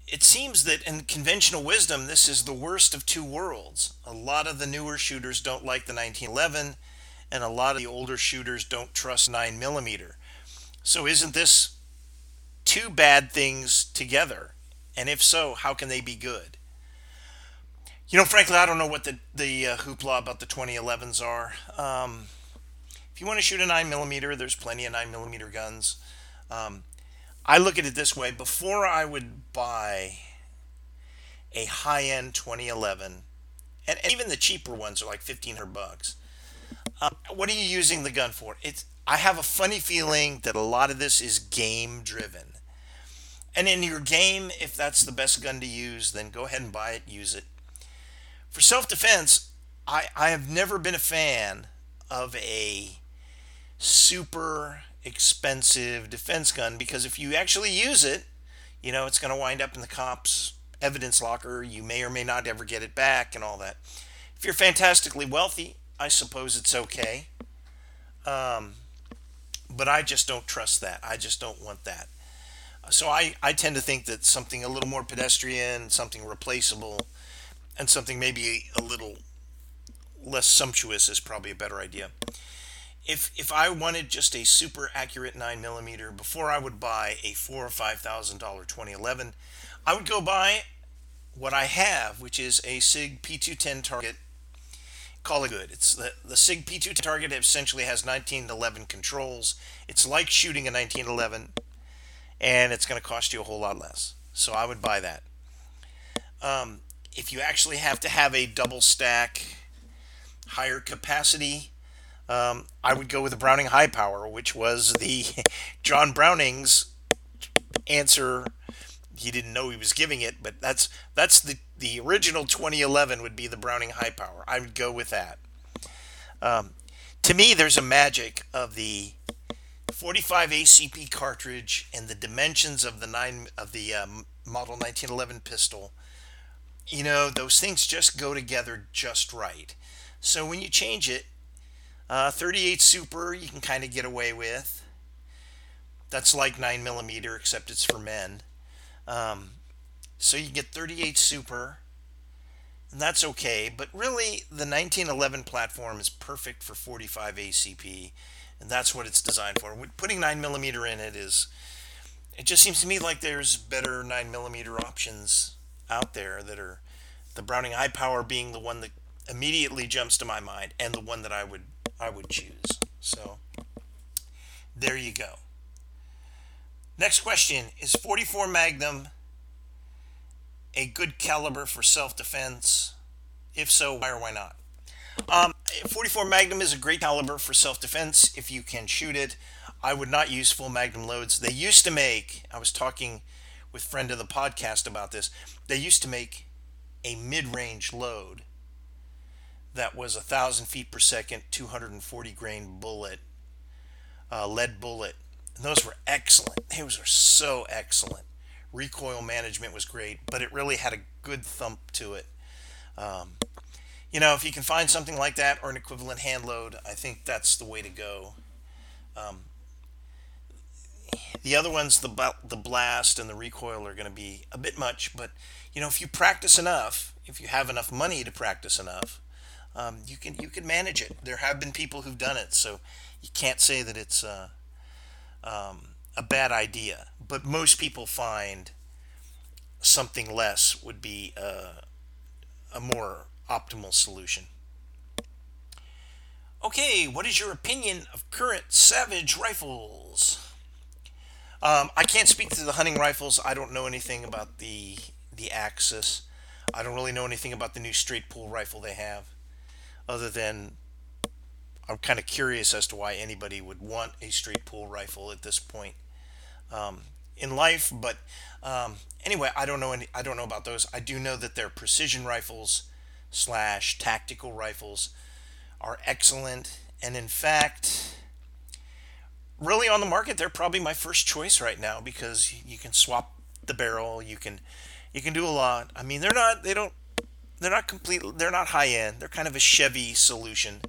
It seems that in conventional wisdom, this is the worst of two worlds. A lot of the newer shooters don't like the 1911, and a lot of the older shooters don't trust 9mm. So, isn't this two bad things together? And if so, how can they be good? You know, frankly, I don't know what the the uh, hoopla about the 2011s are. Um, if you want to shoot a nine millimeter, there's plenty of nine millimeter guns. Um, I look at it this way: before I would buy a high end 2011, and, and even the cheaper ones are like 1500 bucks. Um, what are you using the gun for? It's I have a funny feeling that a lot of this is game driven. And in your game, if that's the best gun to use, then go ahead and buy it, use it. For self defense, I, I have never been a fan of a super expensive defense gun because if you actually use it, you know, it's going to wind up in the cops' evidence locker. You may or may not ever get it back and all that. If you're fantastically wealthy, I suppose it's okay. Um, but I just don't trust that. I just don't want that. So I, I tend to think that something a little more pedestrian, something replaceable, and something maybe a little less sumptuous is probably a better idea. If if I wanted just a super accurate nine millimeter before I would buy a four or five thousand dollar 2011, I would go buy what I have, which is a Sig P210 target. Call it good. It's the the Sig P210 target essentially has 1911 controls. It's like shooting a 1911, and it's going to cost you a whole lot less. So I would buy that. Um, if you actually have to have a double stack higher capacity, um, I would go with the Browning High Power, which was the John Browning's answer. He didn't know he was giving it, but that's that's the the original 2011 would be the Browning High Power. I would go with that. Um, to me, there's a magic of the 45 ACP cartridge and the dimensions of the nine of the um, model 1911 pistol you know, those things just go together just right. So when you change it, uh, 38 Super you can kind of get away with. That's like 9 millimeter, except it's for men. Um, so you get 38 Super, and that's okay. But really, the 1911 platform is perfect for 45 ACP, and that's what it's designed for. Putting 9 millimeter in it is, it just seems to me like there's better 9 millimeter options out there that are the Browning High Power being the one that immediately jumps to my mind and the one that I would I would choose. So there you go. Next question is 44 Magnum a good caliber for self-defense? If so, why or why not? Um, 44 Magnum is a great caliber for self-defense if you can shoot it. I would not use full Magnum loads. They used to make. I was talking with friend of the podcast about this. They used to make a mid-range load that was a thousand feet per second, 240 grain bullet, uh, lead bullet. And those were excellent. Those were so excellent. Recoil management was great, but it really had a good thump to it. Um, you know, if you can find something like that or an equivalent hand load, I think that's the way to go. Um, the other ones, the the blast and the recoil, are going to be a bit much. But you know, if you practice enough, if you have enough money to practice enough, um, you can you can manage it. There have been people who've done it, so you can't say that it's uh, um, a bad idea. But most people find something less would be uh, a more optimal solution. Okay, what is your opinion of current Savage rifles? Um, I can't speak to the hunting rifles. I don't know anything about the the Axis. I don't really know anything about the new straight pull rifle they have, other than I'm kind of curious as to why anybody would want a straight pull rifle at this point um, in life. But um, anyway, I don't know any. I don't know about those. I do know that their precision rifles slash tactical rifles are excellent, and in fact, really on the market, they're probably my first choice right now because you can swap the barrel. You can you can do a lot. I mean, they're not they don't they're not complete. They're not high end. They're kind of a Chevy solution,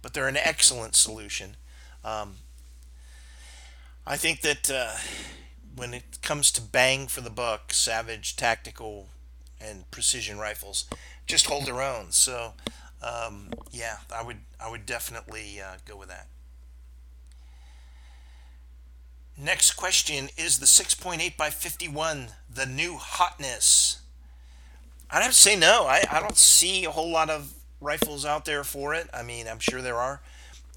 but they're an excellent solution. Um, I think that uh, when it comes to bang for the buck, Savage tactical and precision rifles just hold their own. So, um, yeah, I would I would definitely uh, go with that. Next question is the 6.8 by 51 the new hotness? I'd have to say no. I, I don't see a whole lot of rifles out there for it. I mean, I'm sure there are.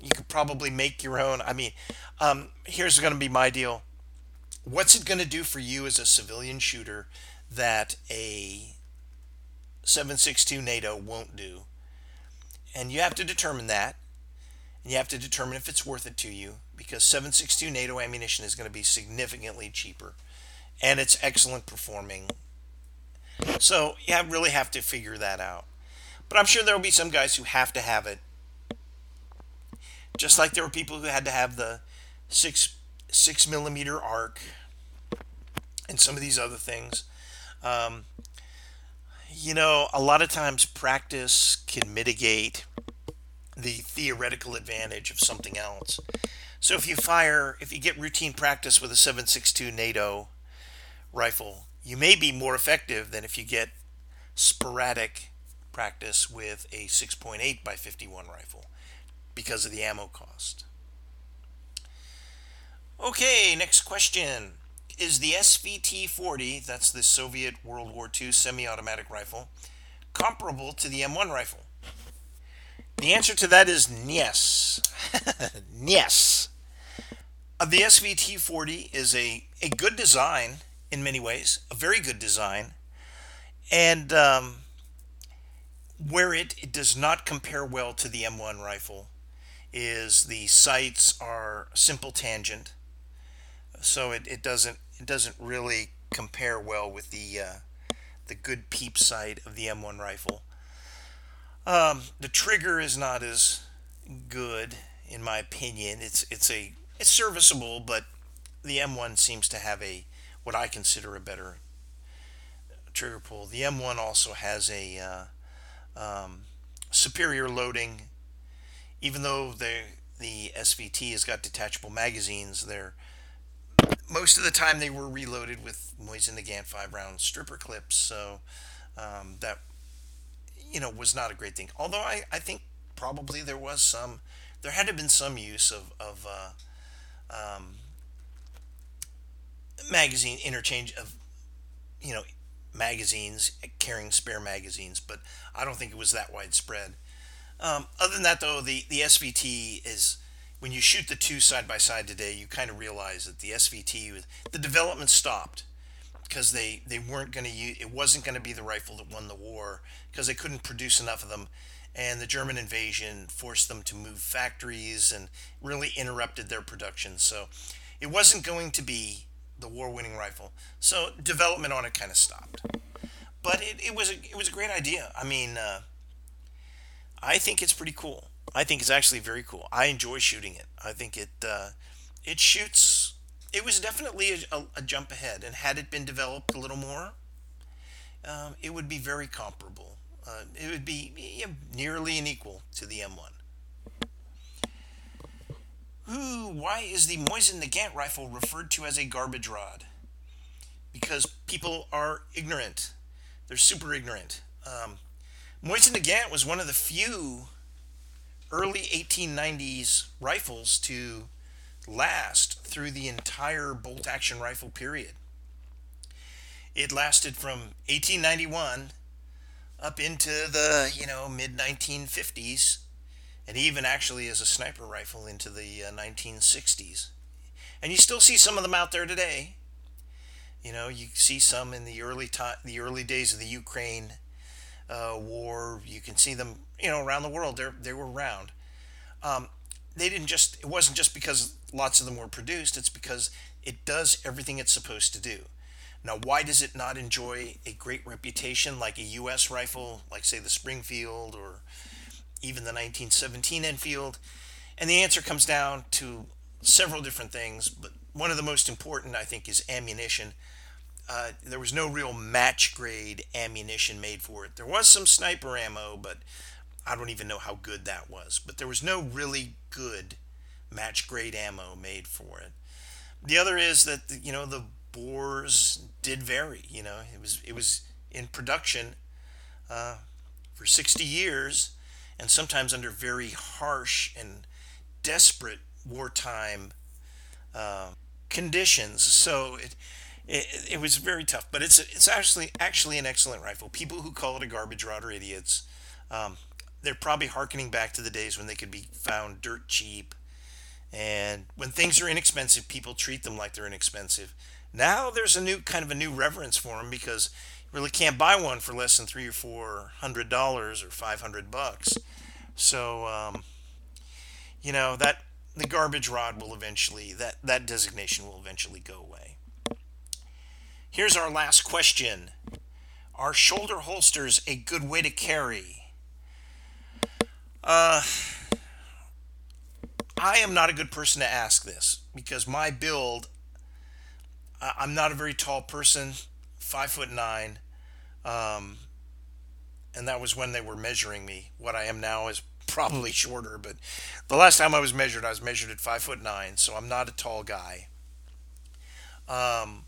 You could probably make your own. I mean, um, here's going to be my deal. What's it going to do for you as a civilian shooter that a 7.62 NATO won't do? And you have to determine that. And you have to determine if it's worth it to you because 7.62 NATO ammunition is going to be significantly cheaper and it's excellent performing. So you really have to figure that out. But I'm sure there will be some guys who have to have it. Just like there were people who had to have the six six millimeter arc and some of these other things. Um, you know, a lot of times practice can mitigate the theoretical advantage of something else. So if you fire, if you get routine practice with a 7.62 NATO rifle, you may be more effective than if you get sporadic practice with a 6.8 by 51 rifle because of the ammo cost. Okay, next question. Is the SVT 40, that's the Soviet World War II semi automatic rifle, comparable to the M1 rifle? The answer to that is yes. yes. Uh, the SVT 40 is a, a good design in many ways, a very good design. And um, where it, it does not compare well to the M1 rifle is the sights are simple tangent. So it, it doesn't it doesn't really compare well with the uh, the good peep sight of the M1 rifle. Um, the trigger is not as good in my opinion. It's it's a it's serviceable, but the M1 seems to have a what I consider a better trigger pull. The M1 also has a uh, um, superior loading, even though the the SVT has got detachable magazines. They're most of the time they were reloaded with Mosin-Nagant five round stripper clips, so um, that you know was not a great thing. Although I, I think probably there was some, there had to have been some use of of uh, um, magazine interchange of you know magazines carrying spare magazines, but I don't think it was that widespread. Um, other than that, though, the the SVT is when you shoot the two side by side today, you kind of realize that the SVT the development stopped because they they weren't going to use it wasn't going to be the rifle that won the war because they couldn't produce enough of them and the German invasion forced them to move factories and really interrupted their production so it wasn't going to be the war-winning rifle. So development on it kind of stopped. But it, it was a it was a great idea. I mean, uh, I think it's pretty cool. I think it's actually very cool. I enjoy shooting it. I think it uh, it shoots. It was definitely a, a, jump ahead, and had it been developed a little more, um, it would be very comparable. Uh, it would be nearly an equal to the M1. Ooh, why is the Mosin-Nagant rifle referred to as a garbage rod? Because people are ignorant. They're super ignorant. Um, Mosin-Nagant was one of the few early 1890s rifles to last through the entire bolt action rifle period. It lasted from 1891 up into the, you know, mid 1950s and even actually as a sniper rifle into the uh, 1960s. and you still see some of them out there today. You know, you see some in the early time, the early days of the Ukraine uh, war. You can see them, you know, around the world. They they were around. Um, they didn't just. It wasn't just because lots of them were produced. It's because it does everything it's supposed to do. Now, why does it not enjoy a great reputation like a U.S. rifle, like say the Springfield or even the 1917 Enfield? And the answer comes down to several different things, but one of the most important, I think, is ammunition. Uh, there was no real match grade ammunition made for it. There was some sniper ammo, but I don't even know how good that was. But there was no really good match grade ammo made for it. The other is that you know the bores did vary. You know, it was it was in production uh, for 60 years, and sometimes under very harsh and desperate wartime uh, conditions. So it, it it was very tough, but it's it's actually actually an excellent rifle. People who call it a garbage rod are idiots. Um, they're probably harkening back to the days when they could be found dirt cheap, and when things are inexpensive, people treat them like they're inexpensive. Now there's a new kind of a new reverence for them because you really can't buy one for less than three or four hundred dollars or five hundred bucks. So um, you know that the garbage rod will eventually that that designation will eventually go away. Here's our last question. Are shoulder holsters a good way to carry? Uh, I am not a good person to ask this because my build, I'm not a very tall person, five foot nine, um, and that was when they were measuring me. What I am now is probably shorter, but the last time I was measured, I was measured at five foot nine, so I'm not a tall guy. Um,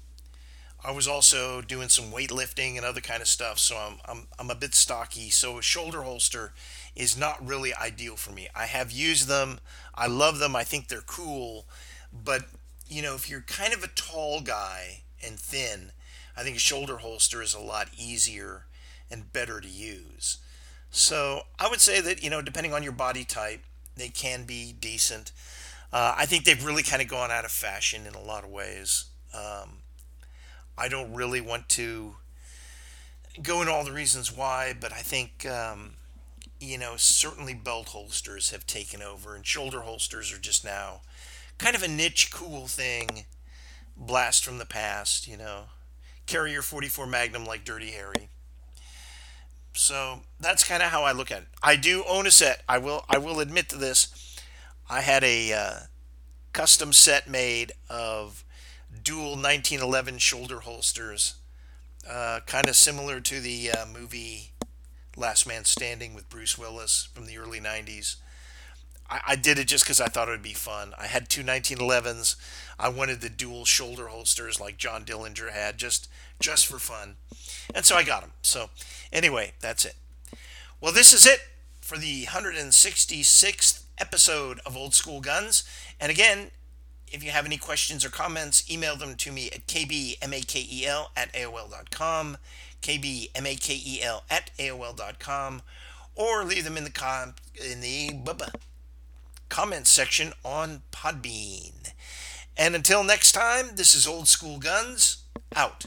I was also doing some weightlifting and other kind of stuff, so I'm I'm I'm a bit stocky. So a shoulder holster is not really ideal for me. I have used them. I love them. I think they're cool, but you know, if you're kind of a tall guy and thin, I think a shoulder holster is a lot easier and better to use. So I would say that, you know, depending on your body type, they can be decent. Uh, I think they've really kind of gone out of fashion in a lot of ways. Um, I don't really want to go into all the reasons why, but I think, um, you know, certainly belt holsters have taken over, and shoulder holsters are just now kind of a niche, cool thing. Blast from the past, you know. Carry your 44 Magnum like Dirty Harry. So that's kind of how I look at it. I do own a set. I will I will admit to this. I had a uh, custom set made of dual 1911 shoulder holsters, uh, kind of similar to the uh, movie Last Man Standing with Bruce Willis from the early 90s. I, I did it just because I thought it would be fun. I had two 1911s. I wanted the dual shoulder holsters like John Dillinger had, just just for fun, and so I got them. So anyway, that's it. Well, this is it for the 166th episode of Old School Guns. And again, if you have any questions or comments, email them to me at kbmakel at aol.com, kbmakel at aol.com, or leave them in the com- in the comments section on Podbean. And until next time, this is Old School Guns, out.